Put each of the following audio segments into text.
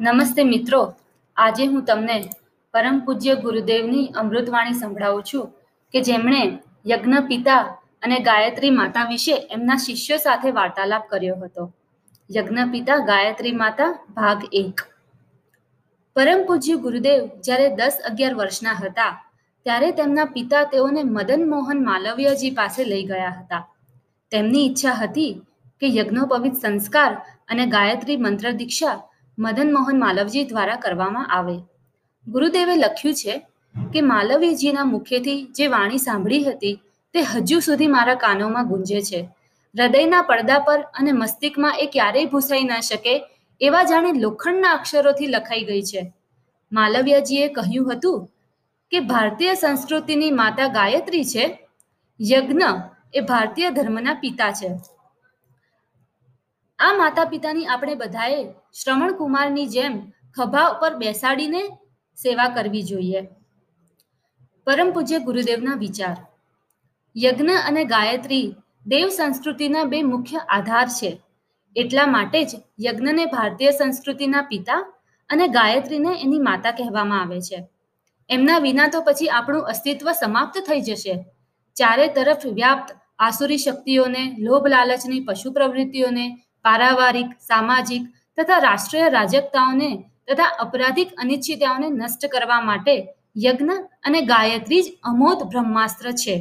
નમસ્તે મિત્રો. આજે હું તમને પરમ પૂજ્ય ગુરુદેવની અમૃતવાણી સંભળાવું છું કે જેમણે યજ્ઞ પિતા અને ગાયત્રી માતા વિશે એમના શિષ્યો સાથે વાર્તાલાપ કર્યો હતો. યજ્ઞ પિતા, ગાયત્રી માતા, ભાગ એક. પરમ પૂજ્ય ગુરુદેવ જ્યારે દસ અગિયાર વર્ષના હતા, ત્યારે તેમના પિતા તેઓને મદન મોહન માલવ્યજી પાસે લઈ ગયા હતા. તેમની ઈચ્છા હતી કે યજ્ઞોપવિત સંસ્કાર અને ગાયત્રી મંત્ર દીક્ષા મદન મોહન માલવજી દ્વારા કરવામાં આવે. ગુરુદેવે લખ્યું છે કે, માલવીજીના મુખેથી જે વાણી સાંભળી હતી તે હજુ સુધી મારા કાનોમાં ગુંજે છે. હૃદયના પડદા પર અને મસ્તિષ્કમાં એ ક્યારેય ભૂસાઈ ન શકે એવા જાણે લોખંડના અક્ષરોથી લખાઈ ગઈ છે. માલવ્યજીએ કહ્યું હતું કે, ભારતીય સંસ્કૃતિની માતા ગાયત્રી છે. યજ્ઞ એ ભારતીય ધર્મના પિતા છે. આ માતા પિતાની આપણે બધાએ શ્રવણ કુમારની જેમ ખભા ઉપર બેસાડીને સેવા કરવી જોઈએ. પરમ પૂજ્ય ગુરુદેવના વિચાર. યજ્ઞ અને ગાયત્રી દેવ સંસ્કૃતિના બે મુખ્ય આધાર છે. એટલા માટે જ યજ્ઞને ભારતીય સંસ્કૃતિના પિતા અને ગાયત્રીને એની માતા કહેવામાં આવે છે. એમના વિના તો પછી આપણું અસ્તિત્વ સમાપ્ત થઈ જશે. ચારે તરફ વ્યાપ્ત આસુરી શક્તિઓને, લોભ લાલચની પશુ પ્રવૃત્તિઓને પારાવારિક, સામાજિક તથા રાષ્ટ્રીય રાજકતાઓને તથા અપરાધિક અનિશ્ચિતતાઓને નષ્ટ કરવા માટે યજ્ઞ અને ગાયત્રી જ અમોધ બ્રહ્માસ્ત્ર છે.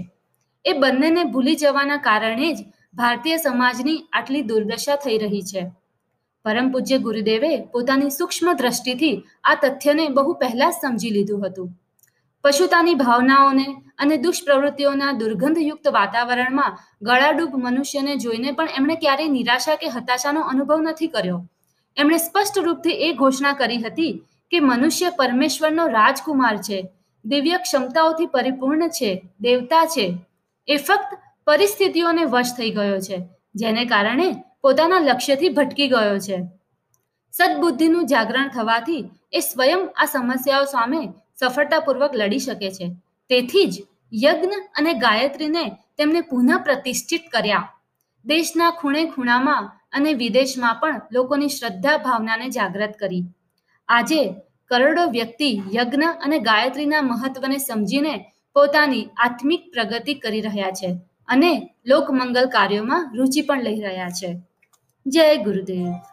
એ બંનેને ભૂલી જવાના કારણે જ ભારતીય સમાજની આટલી દુર્દશા થઈ રહી છે. પરમ પૂજ્ય ગુરુદેવે પોતાની સૂક્ષ્મ દ્રષ્ટિથી આ તથ્યને બહુ પહેલા જ સમજી લીધું હતું. પશુતાની ભાવનાઓને અને દુષ્પ્રવૃત્તિઓના દુર્ગંધયુક્ત વાતાવરણમાં ગળાડૂબ મનુષ્યને જોઈને પણ એમણે ક્યારેય નિરાશા કે હતાશાનો અનુભવ નથી કર્યો. એમણે સ્પષ્ટ રૂપથી એ ઘોષણા કરી હતી કે મનુષ્ય પરમેશ્વરનો રાજકુમાર છે, દિવ્ય ક્ષમતાઓથી પરિપૂર્ણ છે, દેવતા છે. એ ફક્ત પરિસ્થિતિઓને વશ થઈ ગયો છે, જેને કારણે પોતાના લક્ષ્યથી ભટકી ગયો છે. સદબુદ્ધિનું જાગરણ થવાથી એ સ્વયં આ સમસ્યાઓ સામે સફળતાપૂર્વક લડી શકે છે. તેથી જ યજ્ઞ અને ગાયત્રીને તેમને પુનઃ પ્રતિષ્ઠિત કર્યા. દેશના ખૂણે ખૂણામાં અને વિદેશમાં પણ લોકોની શ્રદ્ધા ભાવનાને જાગૃત કરી. આજે કરોડો વ્યક્તિ યજ્ઞ અને ગાયત્રીના મહત્વને સમજીને પોતાની આત્મિક પ્રગતિ કરી રહ્યા છે અને લોકમંગલ કાર્યોમાં રુચિ પણ લઈ રહ્યા છે. જય ગુરુદેવ.